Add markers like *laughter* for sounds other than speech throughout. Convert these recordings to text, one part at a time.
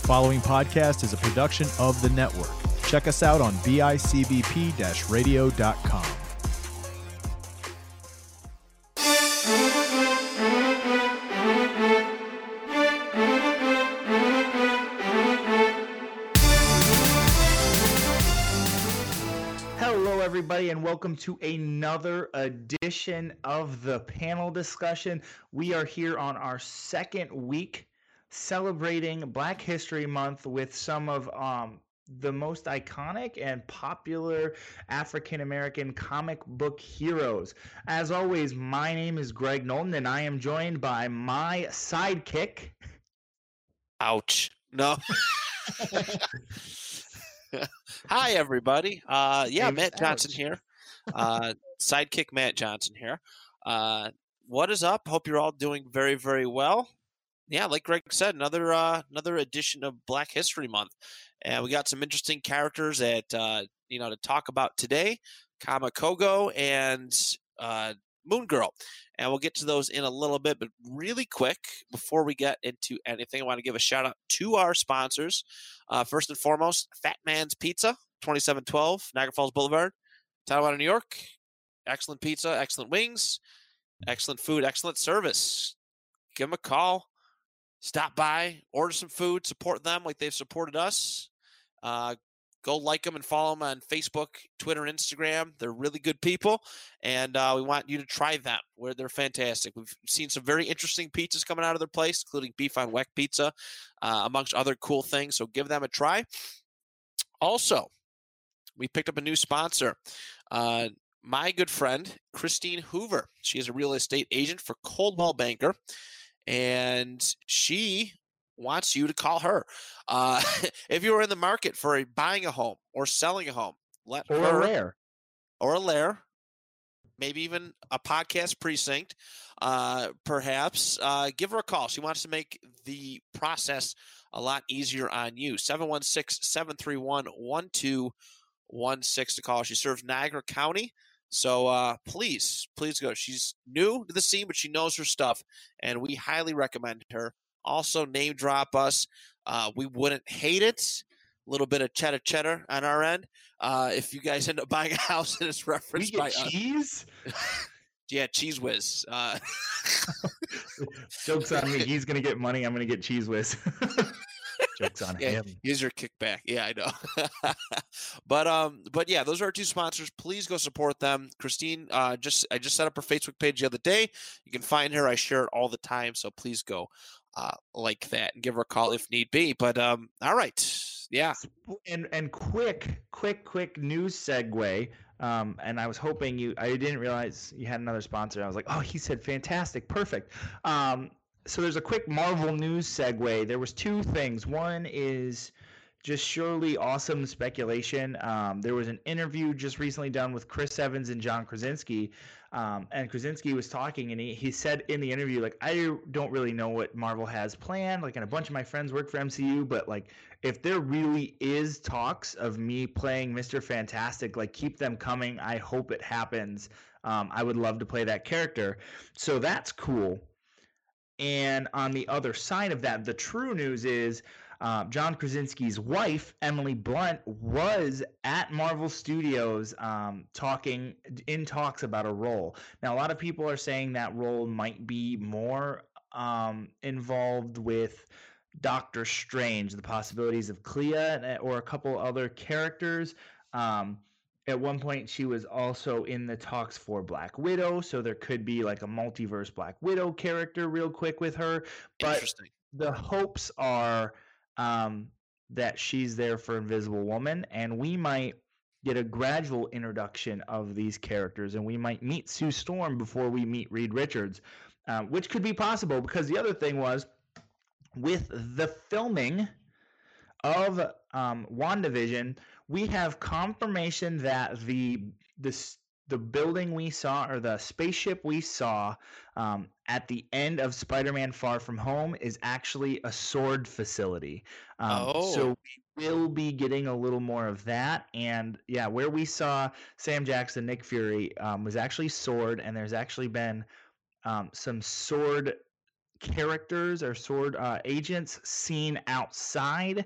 The following podcast is a production of the network. Check us out on bicbp radio.com. Hello, everybody, and welcome to another edition of the panel discussion. We are here on our second week celebrating Black History Month with some of um, the most iconic and popular African American comic book heroes. As always, my name is Graig Knowlton, and I am joined by my sidekick. Ouch. No. *laughs* Hi, everybody. Uh, yeah, Matt Johnson here. Uh, sidekick Matt Johnson here. Uh, what is up? Hope you're all doing very, very well. Yeah, like Graig said, another uh, another edition of Black History Month, and we got some interesting characters that uh, you know to talk about today. Kamau Kogo and uh, Moon Girl, and we'll get to those in a little bit. But really quick, before we get into anything, I want to give a shout out to our sponsors. Uh, first and foremost, Fat Man's Pizza, 2712 Niagara Falls Boulevard, Tonawanda, New York. Excellent pizza, excellent wings, excellent food, excellent service. Give them a call. Stop by, order some food, support them like they've supported us. Uh, go like them and follow them on Facebook, Twitter, and Instagram. They're really good people, and uh, we want you to try them. Where they're fantastic. We've seen some very interesting pizzas coming out of their place, including beef on weck pizza, uh, amongst other cool things. So give them a try. Also, we picked up a new sponsor. Uh, my good friend Christine Hoover. She is a real estate agent for Coldwell Banker, and she wants you to call her. Uh, *laughs* if you are in the market for a, buying a home or selling a home, let Or her rare. or a lair, maybe even a podcast precinct, uh, perhaps, uh, give her a call. She wants to make the process a lot easier on you. 716 731 1216 to call. She serves Niagara County. So uh, please, please go. She's new to the scene, but she knows her stuff, and we highly recommend her. Also, name drop us. Uh, we wouldn't hate it. A little bit of cheddar cheddar on our end. Uh, if you guys *laughs* end up buying a house and it's referenced by us. cheese? *laughs* Yeah, Cheez Whiz. Uh, *laughs* Joke's on me. He's going to get money. I'm going to get Cheez Whiz. Joke's on *laughs* Yeah, him. here's your kickback. Yeah, I know. *laughs* but um, but yeah, those are our two sponsors. Please go support them. Christine, uh, just I just set up her Facebook page the other day. You can find her. I share it all the time, so please go uh like that and give her a call if need be. But um, all right, yeah. and and quick quick quick news segue um and i was hoping you i didn't realize you had another sponsor i was like oh he said fantastic perfect um so there's a quick marvel news segue there was two things one is just surely awesome speculation um, there was an interview just recently done with chris evans and john krasinski um, and Krasinski was talking, and he, he said in the interview, like, I don't really know what Marvel has planned. Like, and a bunch of my friends work for MCU, but like, if there really is talks of me playing Mr. Fantastic, like keep them coming. I hope it happens. Um, I would love to play that character. So that's cool. And on the other side of that, the true news is uh, John Krasinski's wife, Emily Blunt, was at Marvel Studios um, talking in talks about a role. Now, a lot of people are saying that role might be more um, involved with Doctor Strange, the possibilities of Clea or a couple other characters. Um, at one point, she was also in the talks for Black Widow, so there could be like a multiverse Black Widow character real quick with her. But Interesting. the hopes are um, that she's there for Invisible Woman, and we might get a gradual introduction of these characters, and we might meet Sue Storm before we meet Reed Richards, um, which could be possible because the other thing was with the filming of um, WandaVision, we have confirmation that the this the building we saw or the spaceship we saw um, at the end of Spider-Man: Far From Home is actually a S.W.O.R.D. facility. Um, Oh. So we will be getting a little more of that, and yeah, where we saw Sam Jackson, Nick Fury um, was actually S.W.O.R.D., and there's actually been um, some S.W.O.R.D. characters or S.W.O.R.D. uh, agents seen outside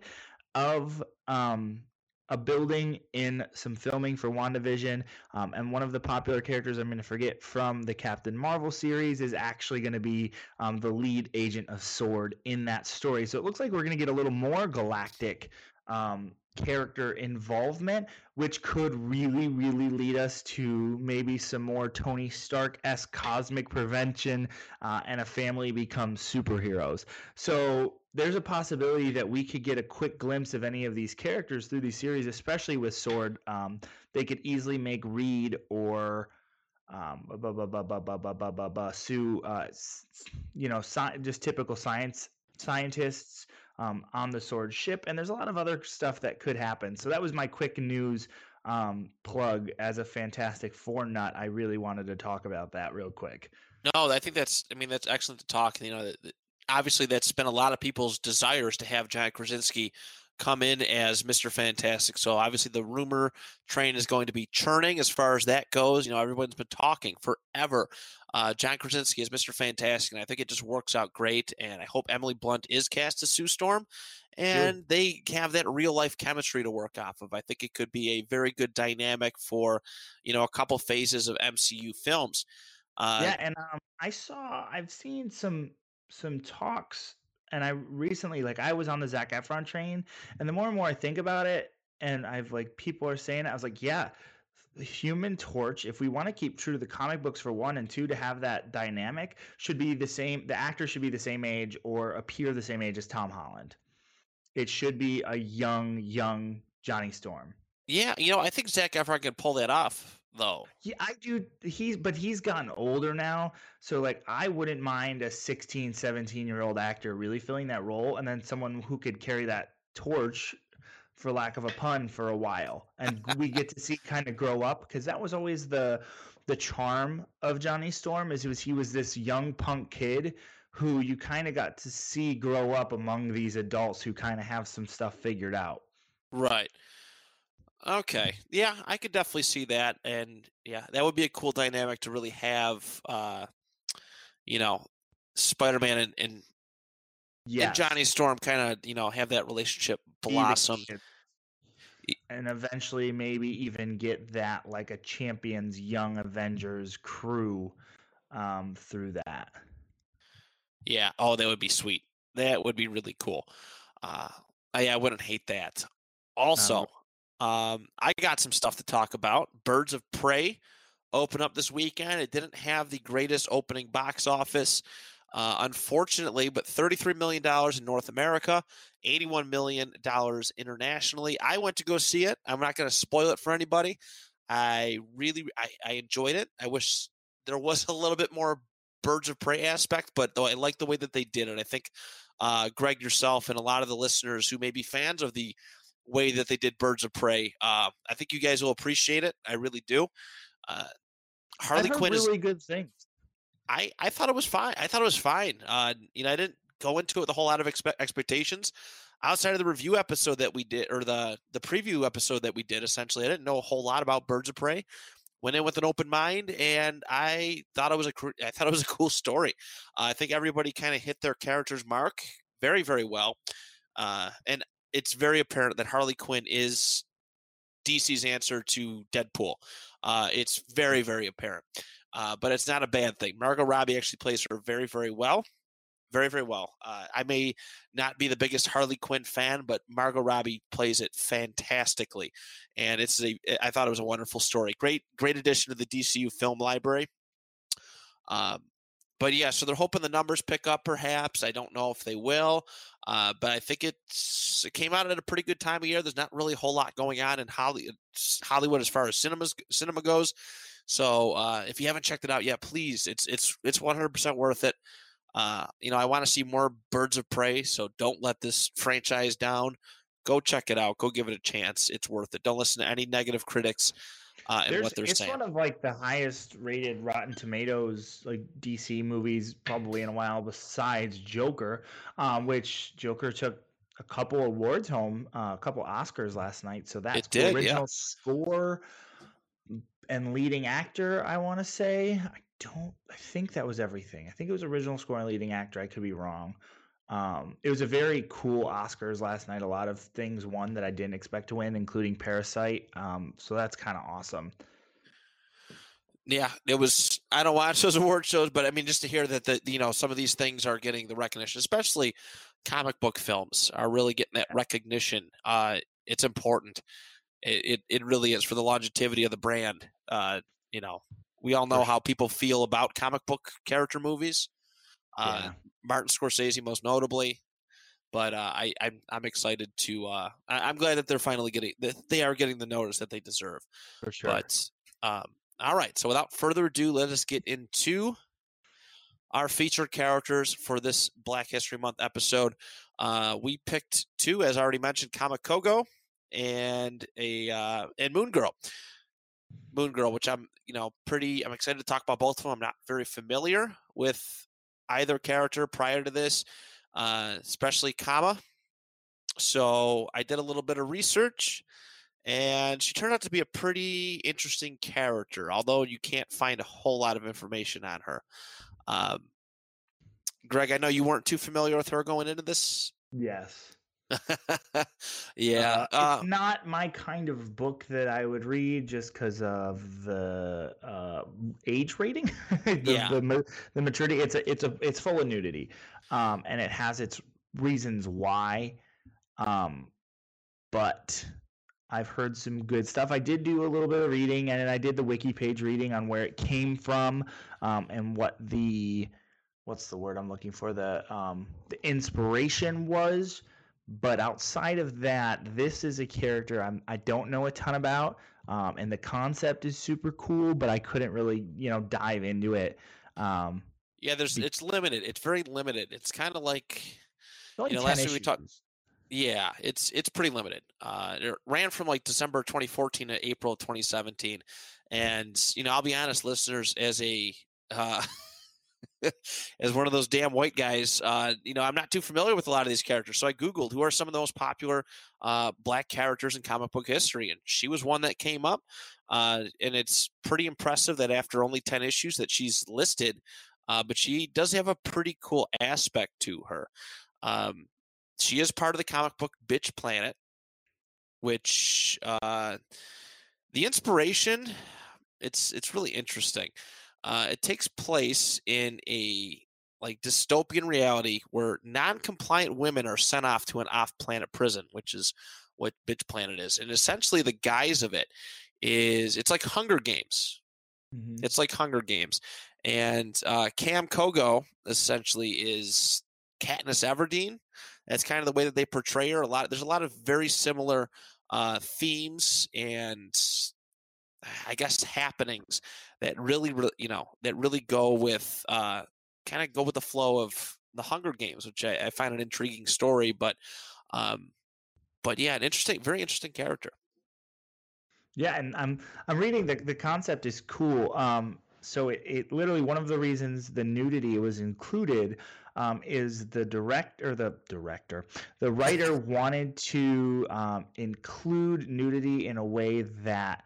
of um, a building in some filming for WandaVision. Um, and one of the popular characters I'm going to forget from the Captain Marvel series is actually going to be um, the lead agent of S.W.O.R.D. in that story. So it looks like we're going to get a little more galactic um, character involvement, which could really, really lead us to maybe some more Tony Stark esque cosmic prevention uh, and a family become superheroes. So there's a possibility that we could get a quick glimpse of any of these characters through these series, especially with Sword. Um, they could easily make Reed or um, Sue, uh, you know, sci- just typical science scientists um, on the S.W.O.R.D. ship, and there's a lot of other stuff that could happen. So that was my quick news um, plug as a Fantastic Four nut. I really wanted to talk about that real quick. No, I think that's. I mean, that's excellent to talk. You know, obviously that's been a lot of people's desires to have John Krasinski come in as Mr. Fantastic. So obviously the rumor train is going to be churning as far as that goes. You know, everyone's been talking forever. Uh, John Krasinski is Mr. Fantastic, and I think it just works out great. And I hope Emily Blunt is cast as Sue Storm, and sure. they have that real life chemistry to work off of. I think it could be a very good dynamic for, you know, a couple phases of MCU films. Uh, yeah, and um, I saw, I've seen some some talks and I recently like I was on the Zac Efron train, and the more and more I think about it, and I've like people are saying it, I was like, yeah, Human Torch, if we want to keep true to the comic books for one and two to have that dynamic, should be the same. The actor should be the same age or appear the same age as Tom Holland. It should be a young, young Johnny Storm. Yeah, you know, I think Zac Efron could pull that off though. Yeah, I do. He's but he's gotten older now, so like I wouldn't mind a 16, 17 year old actor really filling that role, and then someone who could carry that torch, for lack of a pun, for a while, and we get to see *laughs* kind of grow up because that was always the the charm of Johnny Storm is he was he was this young punk kid who you kind of got to see grow up among these adults who kind of have some stuff figured out. Right. Okay. Yeah, I could definitely see that. And yeah, that would be a cool dynamic to really have uh you know, Spider Man and, and, yes. and Johnny Storm kind of, you know, have that relationship blossom. And eventually maybe even get that like a champions young Avengers crew um through that. Yeah. Oh, that would be sweet. That would be really cool. Uh yeah, I wouldn't hate that. Also, um, um, I got some stuff to talk about. Birds of Prey open up this weekend. It didn't have the greatest opening box office, uh, unfortunately, but $33 million in North America, $81 million internationally. I went to go see it. I'm not going to spoil it for anybody. I really I, I enjoyed it. I wish there was a little bit more birds of prey aspect, but though I like the way that they did it. I think uh, Graig yourself and a lot of the listeners who may be fans of the way that they did Birds of Prey. Uh, I think you guys will appreciate it. I really do. Uh, Harley Quinn really is really good things. I I thought it was fine. I thought it was fine. Uh, you know, I didn't go into it with a whole lot of expe- expectations. Outside of the review episode that we did, or the the preview episode that we did, essentially, I didn't know a whole lot about Birds of Prey. Went in with an open mind, and I thought it was a I thought it was a *laughs* cool story. Uh, I think everybody kind of hit their character's mark very very well. Uh, and it's very apparent that Harley Quinn is DC's answer to Deadpool. Uh, it's very, very apparent. Uh, but it's not a bad thing. Margot Robbie actually plays her very, very well. Very, very well. Uh, I may not be the biggest Harley Quinn fan, but Margot Robbie plays it fantastically, and it's a. I thought it was a wonderful story. Great, great addition to the DCU film library. Um, but yeah, so they're hoping the numbers pick up. Perhaps I don't know if they will. Uh, but I think it's it came out at a pretty good time of year. There's not really a whole lot going on in Holly, Hollywood as far as cinemas cinema goes. So uh, if you haven't checked it out yet, please, it's it's it's 100% worth it. Uh, you know, I want to see more Birds of Prey, so don't let this franchise down. Go check it out. Go give it a chance. It's worth it. Don't listen to any negative critics uh, and what they're it's saying. It's one of like the highest rated Rotten Tomatoes like DC movies probably in a while, besides Joker, um, which Joker took a couple awards home, uh, a couple Oscars last night. So that's it did, original yeah. score and leading actor. I want to say I don't. I think that was everything. I think it was original score and leading actor. I could be wrong. Um, it was a very cool Oscars last night. A lot of things won that I didn't expect to win, including Parasite. Um, so that's kind of awesome. Yeah, it was. I don't watch those *laughs* award shows, but I mean, just to hear that the you know some of these things are getting the recognition, especially comic book films are really getting that recognition. Uh, it's important. It, it, it really is for the longevity of the brand. Uh, you know, we all know how people feel about comic book character movies. Uh, yeah. Martin Scorsese, most notably. But uh, I, I'm, I'm excited to. Uh, I, am glad that they're finally getting. That they are getting the notice that they deserve. For sure. But um, all right. So without further ado, let us get into our featured characters for this Black History Month episode. Uh, we picked two, as I already mentioned, Kamau Kogo and a uh, and Moon Girl. Moon Girl, which I'm you know pretty I'm excited to talk about both of them. I'm not very familiar with either character prior to this, uh, especially Kamau. So I did a little bit of research, and she turned out to be a pretty interesting character. Although you can't find a whole lot of information on her. Um, Graig, I know you weren't too familiar with her going into this. Yes. *laughs* yeah, uh, uh, it's not my kind of book that I would read just because of the uh, age rating, *laughs* the, yeah. the, the maturity. It's a it's a it's full of nudity, um, and it has its reasons why. Um, but I've heard some good stuff. I did do a little bit of reading, and I did the wiki page reading on where it came from, um, and what the what's the word I'm looking for the um, the inspiration was. But outside of that, this is a character I'm I don't know a ton about, um, and the concept is super cool, but I couldn't really you know dive into it. Um, yeah, there's it's limited. It's very limited. It's kind of like you know last week we talked yeah, it's it's pretty limited. Uh, it ran from like December 2014 to April 2017, and you know I'll be honest, listeners, as a uh, *laughs* *laughs* as one of those damn white guys, uh, you know I'm not too familiar with a lot of these characters, so I googled who are some of the most popular uh, black characters in comic book history, and she was one that came up, uh, and it's pretty impressive that after only 10 issues that she's listed, uh, but she does have a pretty cool aspect to her. Um, she is part of the comic book Bitch Planet, which uh, the inspiration it's it's really interesting. Uh, it takes place in a like dystopian reality where non-compliant women are sent off to an off-planet prison, which is what Bitch Planet is. And essentially, the guise of it is it's like Hunger Games. Mm-hmm. It's like Hunger Games, and uh, Kam Kogo essentially is Katniss Everdeen, that's kind of the way that they portray her. A lot. There's a lot of very similar uh, themes and I guess happenings that really, really, you know, that really go with uh, kind of go with the flow of the Hunger Games, which I, I find an intriguing story. But, um, but yeah, an interesting, very interesting character. Yeah, and I'm I'm reading the the concept is cool. Um, so it, it literally one of the reasons the nudity was included um, is the director, the director, the writer wanted to um, include nudity in a way that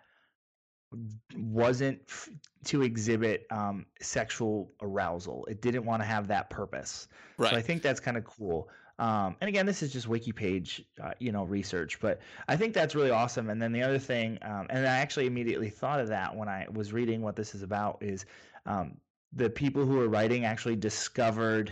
wasn't f- to exhibit um, sexual arousal. It didn't want to have that purpose. Right. So I think that's kind of cool. Um, and again, this is just wiki page, uh, you know, research, but I think that's really awesome. And then the other thing, um, and I actually immediately thought of that when I was reading what this is about, is um, the people who are writing actually discovered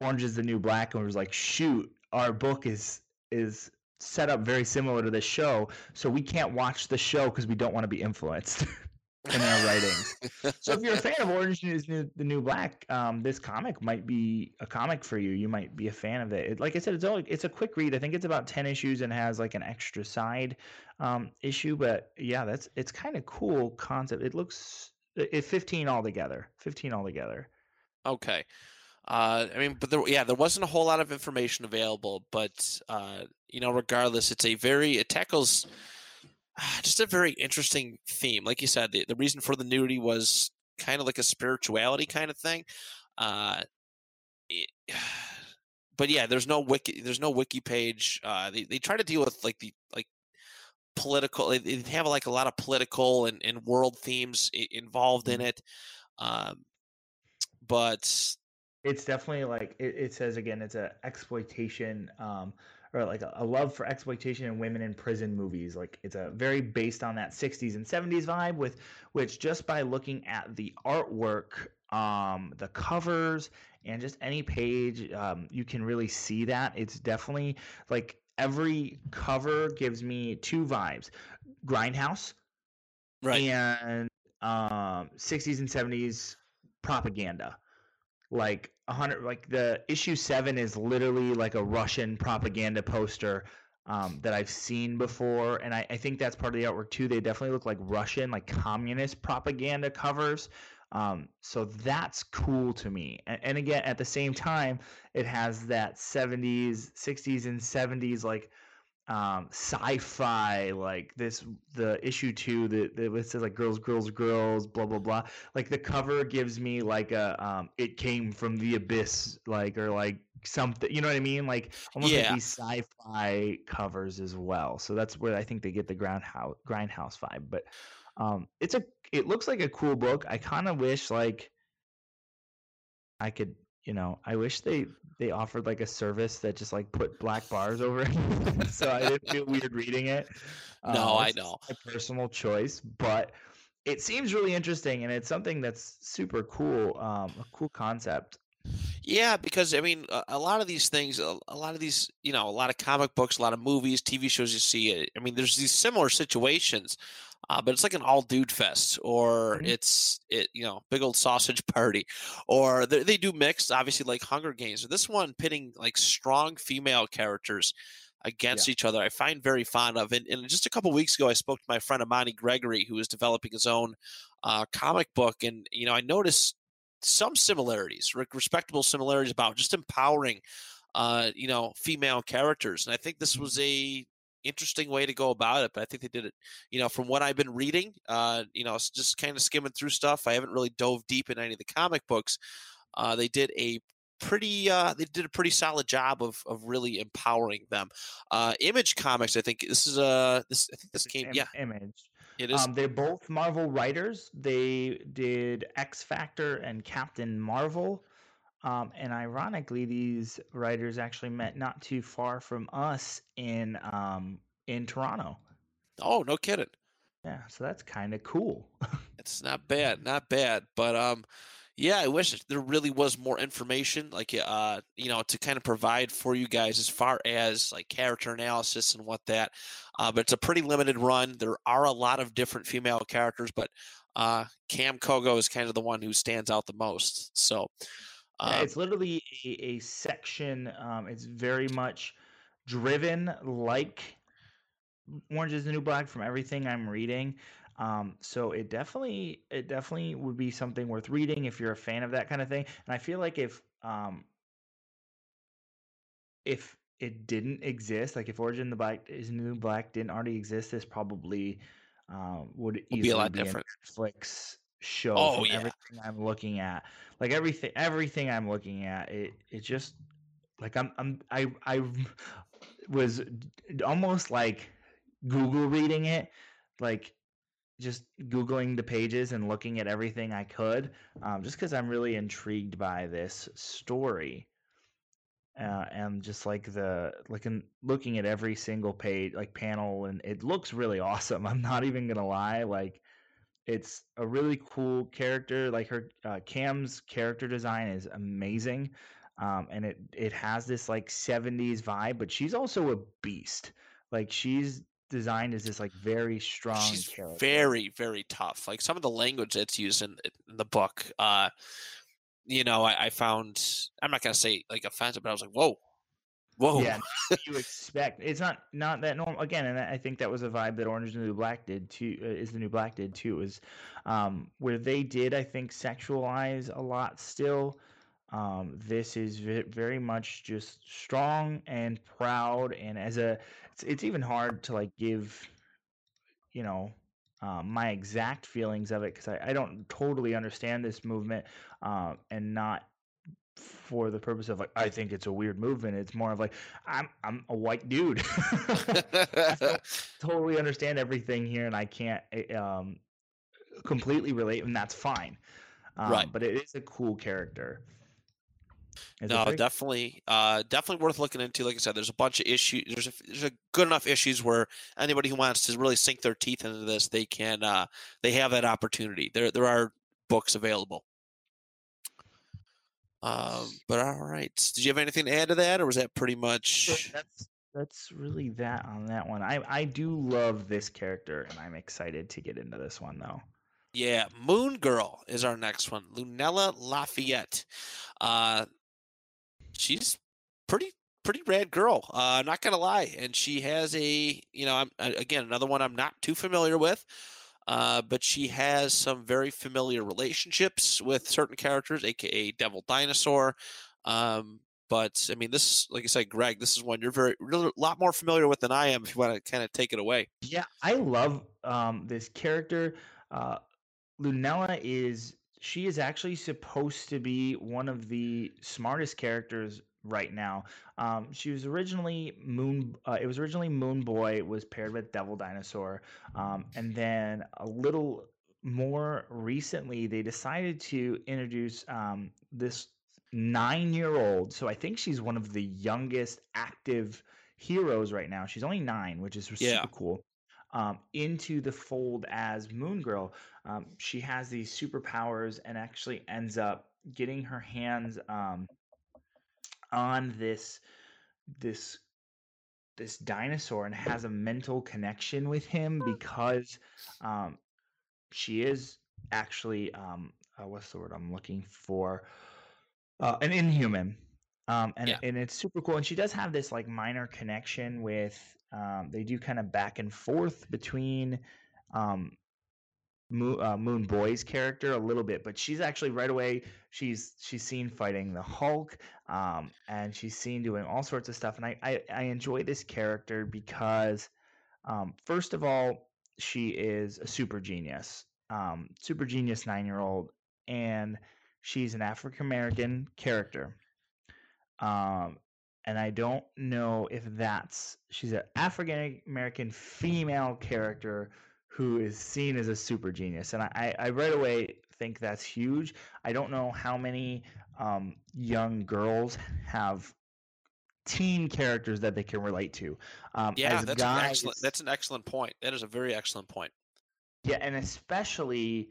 Orange is the New Black and was like, shoot, our book is is set up very similar to this show, so we can't watch the show because we don't want to be influenced *laughs* in our writing. so if you're a fan of Orange is New, the New Black, um, this comic might be a comic for you. You might be a fan of it. it like I said, it's all, it's a quick read. I think it's about ten issues and has like an extra side um, issue. But yeah, that's it's kind of cool concept. It looks it 15 altogether. 15 altogether. Okay. Uh, I mean, but there, yeah, there wasn't a whole lot of information available, but uh, you know, regardless, it's a very it tackles uh, just a very interesting theme. Like you said, the, the reason for the nudity was kind of like a spirituality kind of thing. Uh, it, *sighs* but yeah, there's no wiki, there's no wiki page. Uh, they they try to deal with like the like political. They have like a lot of political and, and world themes involved in mm-hmm. it. Um, but it's definitely like it, it says again, it's a exploitation. Um, or like a, a, love for exploitation and women in prison movies. Like it's a very based on that 60s and 70s vibe with which just by looking at the artwork, um, the covers and just any page, um, you can really see that. It's definitely like every cover gives me two vibes. Grindhouse right. and um 60s and 70s propaganda like a hundred like the issue seven is literally like a Russian propaganda poster um, that I've seen before, and I, I, think that's part of the artwork too. They definitely look like Russian, like communist propaganda covers. Um, so that's cool to me. And, and again, at the same time, it has that 70s, 60s, and 70s like um, sci-fi like this the issue two that it says like girls girls girls blah blah blah. Like the cover gives me like a um, it came from the abyss like or like something you know what i mean? Like almost yeah. like these sci-fi covers as well. So that's where i think they get the grindhouse grindhouse vibe. But um it's a it looks like a cool book. I kind of wish like i could you know, I wish they they offered like a service that just like put black bars over it, *laughs* so I didn't feel weird reading it. *laughs* No, uh, I know. A personal choice, but it seems really interesting, and it's something that's super cool. Um, a cool concept. Yeah, because I mean, a, a lot of these things, a, a, lot of these, you know, a lot of comic books, a lot of movies, TV shows you see. I mean, there's these similar situations uh, but it's like an all dude fest, or mm-hmm. it's it you know big old sausage *laughs* party, or they, they do mix obviously like Hunger Games. This one pitting like strong female characters against yeah. each other. I find very fond of. And, and, just a couple weeks ago, I spoke to my friend Amani Gregory, who is developing his own uh, comic book, and you know I noticed some similarities, respectable similarities about just empowering, uh, you know, female characters. And I think this mm-hmm. was a interesting way to go about it. But I think they did it, you know, from what I've been reading, uh, you know, just kind of skimming through stuff. I haven't really dove deep in any of the comic books. Uh, they did a pretty uh they did a pretty solid job of of really empowering them uh image comics i think this is uh this i think this came yeah image it is um, they're both marvel writers they did x factor and captain marvel um, and ironically, these writers actually met not too far from us in um, in Toronto. Oh, no kidding. Yeah, so that's kind of cool. *laughs* it's not bad, not bad. But um, yeah, I wish there really was more information, like uh, you know, to kind of provide for you guys as far as like character analysis and what that. Uh, but it's a pretty limited run. There are a lot of different female characters, but uh, Kam Kogo is kind of the one who stands out the most. So, yeah, um, it's literally a, a section. Um, it's very much driven like Orange is the New Black from everything I'm reading. Um, so it definitely it definitely would be something worth reading if you're a fan of that kind of thing. And I feel like if um, if it didn't exist, like if Origin the Black is New Black didn't already exist, this probably um, would easily be a lot be different. Netflix show oh, yeah. everything I'm looking at. Like everything everything I'm looking at, it it just like I'm I'm I I was almost like Google reading it, like just googling the pages and looking at everything I could, um, just because I'm really intrigued by this story. Uh, and just like the looking looking at every single page like panel and it looks really *laughs* awesome i'm not even gonna lie like it's a really cool character. Like her uh, Kam's character design is amazing, um, and it it has this like '70s vibe. But she's also a beast. Like she's designed as this like very strong she's character. Very very tough. Like some of the language that's used in, in the book. Uh, you know, I, I found I'm not gonna say like offensive, but I was like, whoa, Whoa! Yeah, *laughs* you expect it's not not that normal again, and I think that was a vibe that Orange is the New Black did too. Uh, is the New Black did too? Is um, where they did I think sexualize a lot still. Um, this is very much just strong and proud, and as a it's, it's even hard to like give, you know, um, my exact feelings of it because I, I don't totally understand this movement uh, and not for the purpose of like I think it's a weird movement. It's more of like I'm I'm a white dude. *laughs* *laughs* Totally understand everything here, and I can't eh, um, completely relate, and that's fine. Um, Right. But it is a cool character. Is No, definitely, uh, definitely worth looking into. Like I said, there's a bunch of issues. There's a, there's a good enough issues where anybody who wants to really sink their teeth into this, they can. Uh, they have that opportunity. There, there are books available. Um, but all right, did you have anything to add to that, or was that pretty much? that's that's really that on that one. I I do love this character, and I'm excited to get into this one though. Yeah, Moon Girl is our next one. Lunella Lafayette. Uh, she's pretty pretty rad girl. Uh, not gonna lie, and she has a you know I'm again another one I'm not too familiar with. Uh, but she has some very familiar relationships with certain characters, aka Devil Dinosaur. Um, but I mean, this, like I said, Graig, this is one you're very, a lot more familiar with than I am. *laughs* If you want to kind of take it away. Yeah, I love um, this character. Uh, Lunella is she is actually supposed to be one of the smartest characters right now. Um, she was originally Moon. Uh, it was originally Moon Boy. Was paired with Devil Dinosaur, um, and then a little more recently they decided to introduce um, this nine-year-old. So I think she's one of the youngest active heroes right now. She's only nine, which is Yeah. super cool. Um, into the fold as Moon Girl. Um, she has these superpowers and actually ends up getting her hands um, on this this this dinosaur and has a mental connection with him because um, she is actually um, uh, what's the word I'm looking for? Uh, an inhuman. Um, and Yeah. and it's super cool. And she does have this like minor connection with. Um, they do kind of back and forth between um, Moon, uh, Moon Boy's character a little bit, but she's actually right away. She's she's seen fighting the Hulk, um, and she's seen doing all sorts of stuff. And I I, I enjoy this character because, um, first of all, she is a super genius, um, super genius nine year old, and she's an African American character. Um, and I don't know if that's she's an African American female character who is seen as a super genius, and I, I right away think that's huge. I don't know how many um, young girls have teen characters that they can relate to. Um, Yeah, that's an excellent. That's an excellent point. That is a very excellent point. yeah, and especially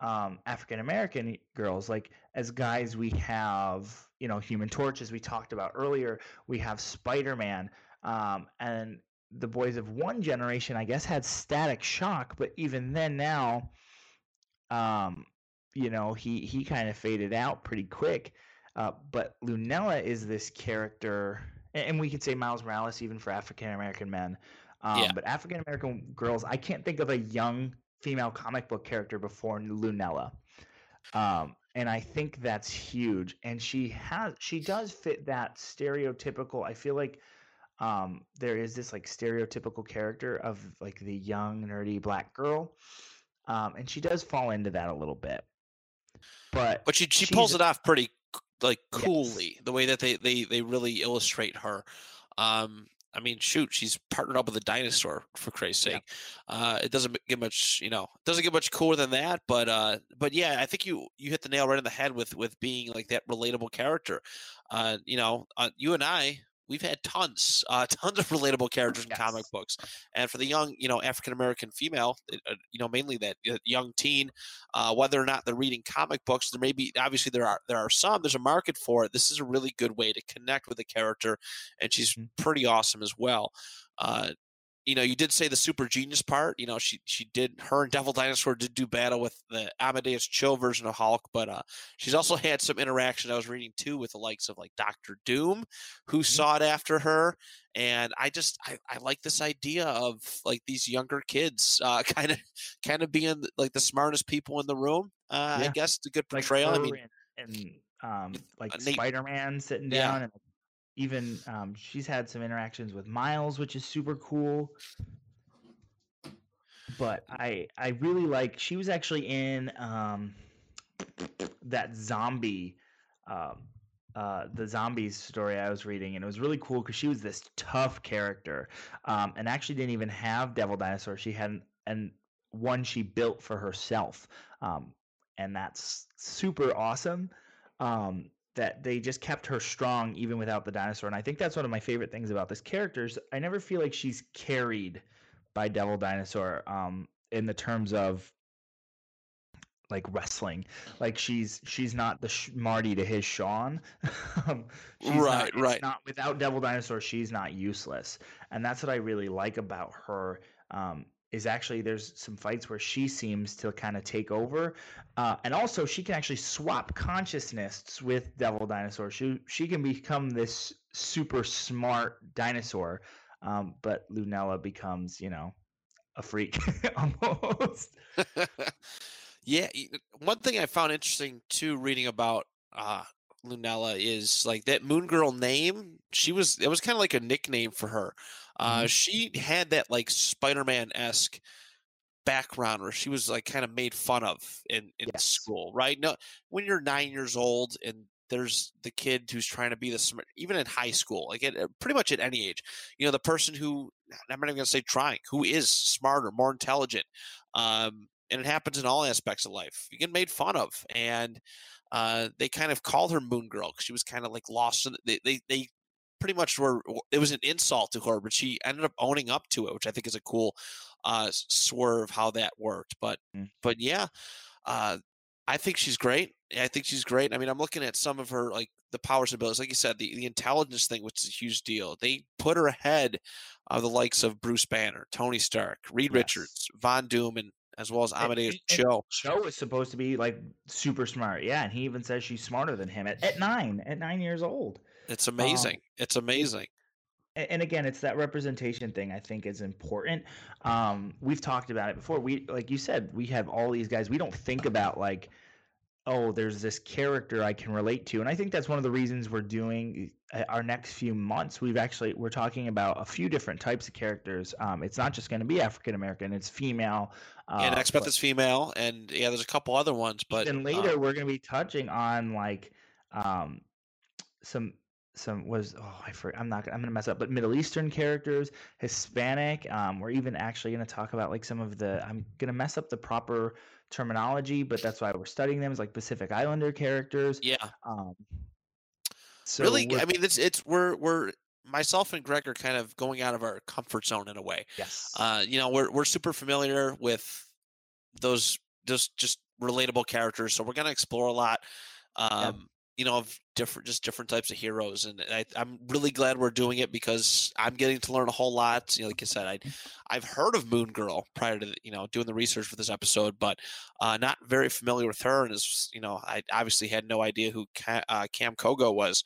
um, African American girls. Like as guys, we have you know Human Torch, as we talked about earlier. We have Spider Man, um, and the boys of one generation, I guess, had Static Shock. But even then, now, um, you know, he he kind of faded out pretty quick. Uh, but Lunella is this character, a- and we could say Miles Morales even for African American men. Um, Yeah. But African American girls, I can't think of a young female comic book character before Lunella. Um, and I think that's huge. And she has she does fit that stereotypical. I feel like um, there is this like stereotypical character of like the young nerdy black girl, um, and she does fall into that a little bit. But But she she pulls it off pretty like Yes. coolly. The way that they they they really illustrate her. Um, I mean, shoot, she's partnered up with a dinosaur for Christ's Yeah. sake. Uh, it doesn't get much, you know, it doesn't get much cooler than that. But uh, but yeah, I think you you hit the nail right on the head with with being like that relatable character. Uh, you know, uh, you and I. We've had tons, uh, *laughs* tons of relatable characters in comic books, and for the young, you know, African American female, uh, you know, mainly that uh, young teen, uh, whether or not they're reading comic books there may be obviously there are there are some there's a market for it. This is a really good way to connect with a character and she's Mhm. pretty awesome as well. Uh, you know you did say the super genius part you know she she did her and devil dinosaur did do battle with the Amadeus Cho version of hulk but uh she's also had some interaction i was reading too with the likes of like dr doom who sought after her and i just I, I like this idea of like these younger kids uh kind of kind of being like the smartest people in the room. Uh, I Yeah. guess the good like portrayal. I mean, and, um, like Spider Man sitting Yeah. down, and even um, she's had some interactions with Miles, which is super cool. But I I really like she was actually in um, that zombie. Um, uh, the zombies story I was reading, and it was really cool because she was this tough character, um, and actually didn't even have Devil Dinosaur. She had an, an one she built for herself, um, and that's super awesome. Um, that they just kept her strong even without the dinosaur, and I think that's one of my favorite things about this character. is I never feel like she's carried by Devil Dinosaur um, in the terms of like wrestling. Like she's she's not the Sh- Marty to his Shawn. *laughs* um, right, not, right. Not without Devil Dinosaur, she's not useless, and that's what I really like about her. Um, is actually there's some fights where she seems to kind of take over, uh, and also she can actually swap consciousness with Devil Dinosaur. She she can become this super smart dinosaur, um, but Lunella becomes you know a freak *laughs* almost. *laughs* Yeah, one thing I found interesting too, reading about uh, Lunella is like that Moon Girl name. She was it was kind of like a nickname for her. Uh, mm-hmm. She had that like Spider Man esque background where she was like kind of made fun of in in yes. school, right? No, when you're nine years old and there's the kid who's trying to be the smart, even in high school, like at, pretty much at any age, you know, the person who I'm not even going to say trying, who is smarter, more intelligent, um, and it happens in all aspects of life. You get made fun of, and uh, they kind of called her Moon Girl because she was kind of like lost. In, they, they they pretty much were. It was an insult to her, but she ended up owning up to it, which I think is a cool uh, swerve how that worked. But mm. but yeah, uh, I think she's great. I think she's great. I mean, I'm looking at some of her like the powers and abilities. Like you said, the, the intelligence thing, which is a huge deal. They put her ahead of the likes of Bruce Banner, Tony Stark, Reed yes. Richards, Von Doom, and as well as Amadeus Cho. Cho is supposed to be like super smart. Yeah, and he even says she's smarter than him at, at nine, at nine years old. It's amazing. Um, it's amazing. And again, it's that representation thing I think is important. Um, we've talked about it before. We like you said, we have all these guys. We don't think about like oh, there's this character I can relate to. And I think that's one of the reasons we're doing uh, our next few months. We've actually, we're talking about a few different types of characters. Um, it's not just going to be African American, it's female. Uh, next month is female. And yeah, there's a couple other ones. But then later um, we're going to be touching on like um, some some was oh I forget, I'm not I'm gonna mess up but Middle Eastern characters Hispanic um, we're even actually gonna talk about like some of the I'm gonna mess up the proper terminology, but that's why we're studying them as like Pacific Islander characters. Yeah. Um, so really, I mean, it's it's we're we're myself and Graig are kind of going out of our comfort zone in a way. Yes. Uh, you know, we're we're super familiar with those just just relatable characters, so we're gonna explore a lot. Um, you know, of different, just different types of heroes. And I, am really glad we're doing it because I'm getting to learn a whole lot. You know, like I said, I. I've heard of Moon Girl prior to, you know, doing the research for this episode, but uh, not very familiar with her. And as you know, I obviously had no idea who Kam, uh, Kam Kogo was,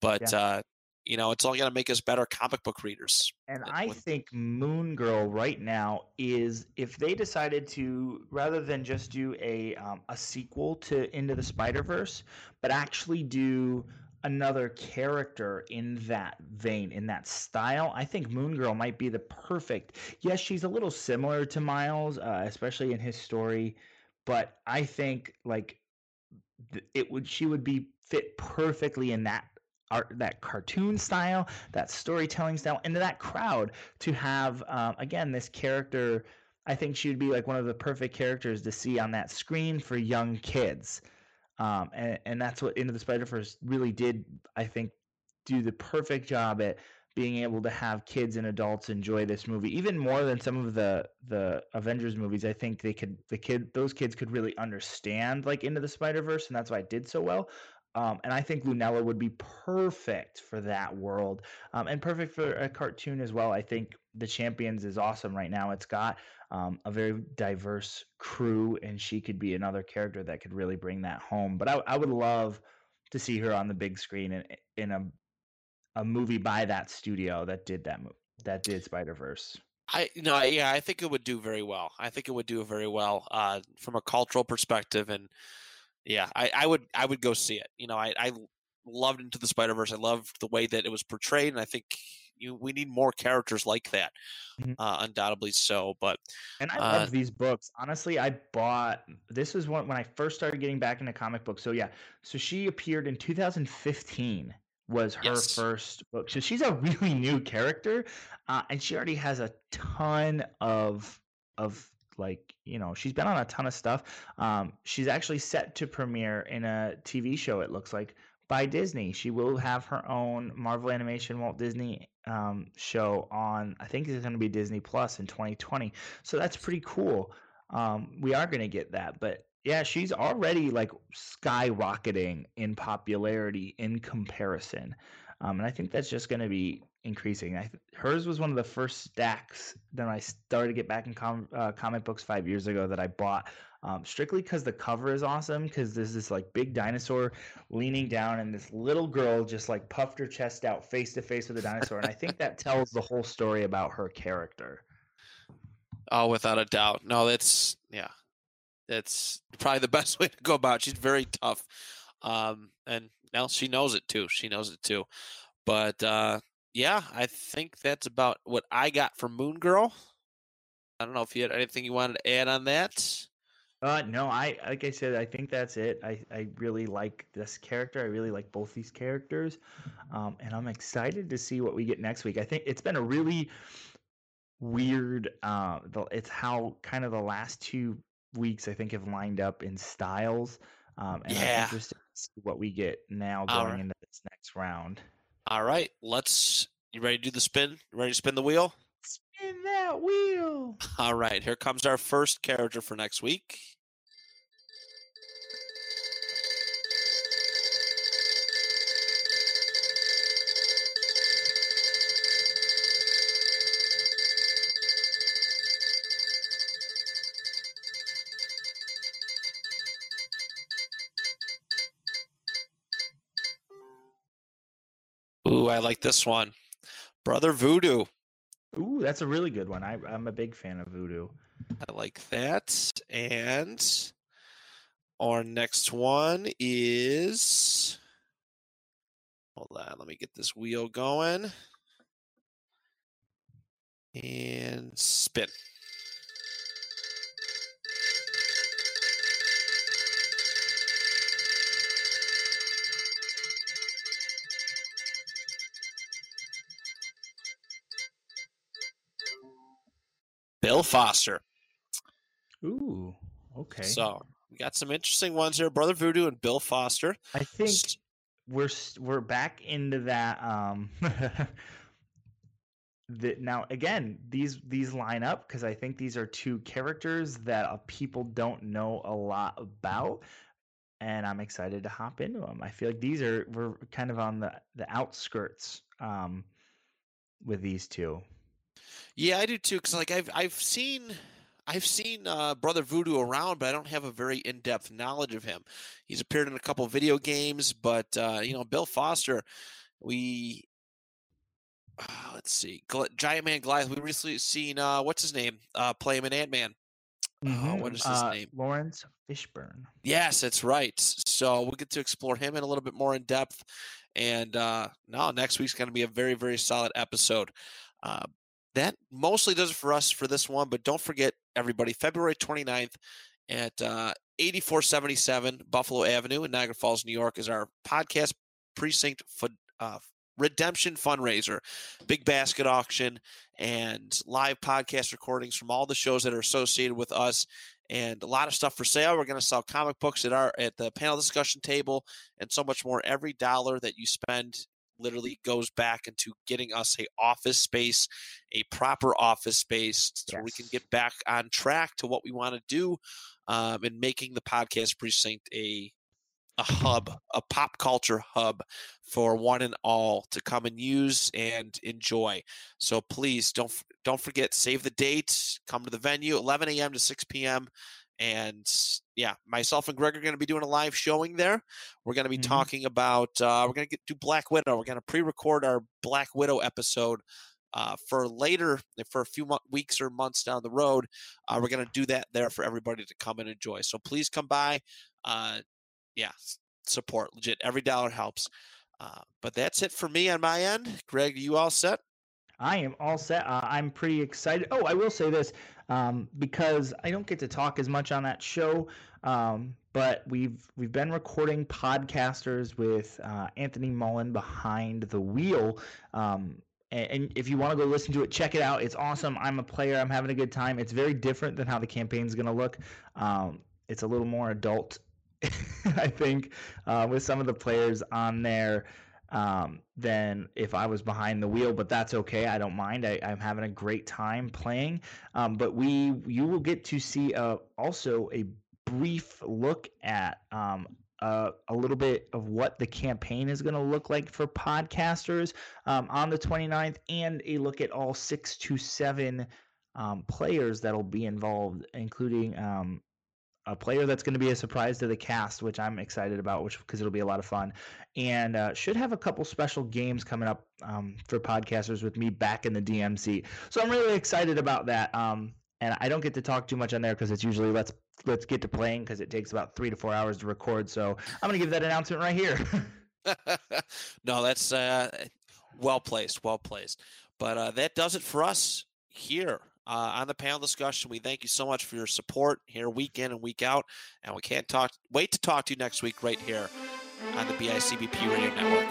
but yeah. uh, you know, it's all going to make us better comic book readers. And I think Moon Girl right now is if they decided to rather than just do a um, a sequel to Into the Spider Verse, but actually do another character in that vein, in that style, I think Moon Girl might be the perfect. Yes, she's a little similar to Miles, uh, especially in his story, but I think like it would she would be fit perfectly in that art, that cartoon style, that storytelling style, and that crowd to have um, again this character. I think she would be like one of the perfect characters to see on that screen for young kids, um, and and that's what Into the Spider Verse really did. I think do the perfect job at being able to have kids and adults enjoy this movie even more than some of the the Avengers movies. I think they could the kid those kids could really understand like into the Spider Verse, and that's why it did so well. Um, and I think Lunella would be perfect for that world um, and perfect for a cartoon as well. I think The Champions is awesome right now. It's got um, a very diverse crew, and she could be another character that could really bring that home. But I, I would love to see her on the big screen in, in a, a movie by that studio that did that movie, that did Spider Verse. I know yeah I think it would do very well. I think it would do very well uh, from a cultural perspective and yeah, I, I would I would go see it. You know, I, I loved Into the Spider Verse. I loved the way that it was portrayed, and I think you we need more characters like that. Mm-hmm. Uh, undoubtedly so. But and I uh, love these books. Honestly, I bought this was one when I first started getting back into comic books. So yeah, so she appeared in 2015 was her yes. first book. So she's a *laughs* really new character, uh, and she already has a ton of of like you know she's been on a ton of stuff. Um, she's actually set to premiere in a TV show. It looks like by Disney. She will have her own Marvel Animation Walt Disney um, show on. I think it's going to be Disney Plus in 2020. So that's pretty cool. Um, we are going to get that, but yeah, she's already like skyrocketing in popularity in comparison. Um, and I think that's just going to be increasing. I, hers was one of the first stacks that I started to get back in com, uh, comic books five years ago that I bought um, strictly because the cover is awesome. Because there's this like big dinosaur leaning down, and this little girl just like puffed her chest out face to face with the dinosaur, and I think that tells the whole story about her character. Oh, without a doubt. No, that's yeah, that's probably the *laughs* best way to go about. It. She's very tough, um, and now she knows it too. She knows it too. But uh, yeah, I think that's about what I got from Moon Girl. I don't know if you had anything you wanted to add on that. Uh, no, I like I said, I think that's it. I, I really like this character. I really like both these characters, um, and I'm excited to see what we get next week. I think it's been a really weird. Uh, the, it's how kind of the last two weeks I think have lined up in styles. Um, and yeah. I'm interested to see what we get now going right. into this next round. All right, let's. You ready to do the spin? You ready to spin the wheel? Spin that wheel. *laughs* All right, here comes our first character for next week. I like this one. Brother Voodoo. Ooh, that's a really good one. I, I'm a big fan of Voodoo. I like that. And our next one is. Hold on, let me get this wheel going. And spin. Bill Foster. Ooh, okay. So we got some interesting ones here: Brother Voodoo and Bill Foster. I think we're we're back into that. Um, *laughs* that now again these these line up because I think these are two characters that uh, people don't know a lot about, and I'm excited to hop into them. I feel like these are we're kind of on the the outskirts um, with these two. Yeah, I do too. Cause like I've I've seen I've seen uh, Brother Voodoo around, but I don't have a very in depth knowledge of him. He's appeared in a couple video games, but uh, you know Bill Foster, we uh, let's see, Giant Man Goliath. We recently seen uh, what's his name uh, play him in Ant Man. Mm-hmm. what is his uh, name? Laurence Fishburne. Yes, that's right. So we'll get to explore him in a little bit more in depth. And uh, no, next week's going to be a very, very solid episode. Uh, that mostly does it for us for this one. But don't forget, everybody, February 29th at uh, 8477 Buffalo Avenue in Niagara Falls, New York, is our podcast precinct for, uh, redemption fundraiser. Big basket auction and live podcast recordings from all the shows that are associated with us and a lot of stuff for sale. We're going to sell comic books at our at the panel discussion table and so much more. Every dollar that you spend literally goes back into getting us a office space, a proper office space, so yes. we can get back on track to what we want to do, um, and making the podcast precinct a a hub, a pop culture hub for one and all to come and use and enjoy. So please don't don't forget save the date, come to the venue 11 a.m. to 6 p.m. And yeah, myself and Graig are going to be doing a live showing there. We're going to be mm-hmm. talking about uh, we're going to get do Black Widow. We're going to pre-record our Black Widow episode uh, for later for a few mo- weeks or months down the road. Uh, we're going to do that there for everybody to come and enjoy. So please come by. Uh, yeah, support legit. Every dollar helps. Uh, but that's it for me on my end. Graig, you all set? I am all set. Uh, I'm pretty excited. Oh, I will say this um, because I don't get to talk as much on that show, um, but we've we've been recording podcasters with uh, Anthony Mullen behind the wheel. Um, and, if you want to go listen to it, check it out. It's awesome. I'm a player. I'm having a good time. It's very different than how the campaign's going to look. Um, it's a little more adult, *laughs* I think, uh, with some of the players on there um, than if I was behind the wheel. But that's okay. I don't mind. I, am having a great time playing. Um, but we, you will get to see uh, also a brief look at um, uh, a little bit of what the campaign is going to look like for podcasters um, on the 29th and a look at all six to seven um, players that'll be involved, including um, a player that's going to be a surprise to the cast, which I'm excited about, which because it'll be a lot of fun, and uh, should have a couple special games coming up um, for podcasters with me back in the DMC. So I'm really excited about that. Um, and I don't get to talk too much on there because it's usually let's let's get to playing because it takes about three to four hours to record. So I'm gonna give that announcement right here. *laughs* *laughs* no, that's uh, well placed, well placed. But uh, that does it for us here uh, on the panel discussion. We thank you so much for your support here week in and week out, and we can't talk wait to talk to you next week right here on the BICBP Radio Network.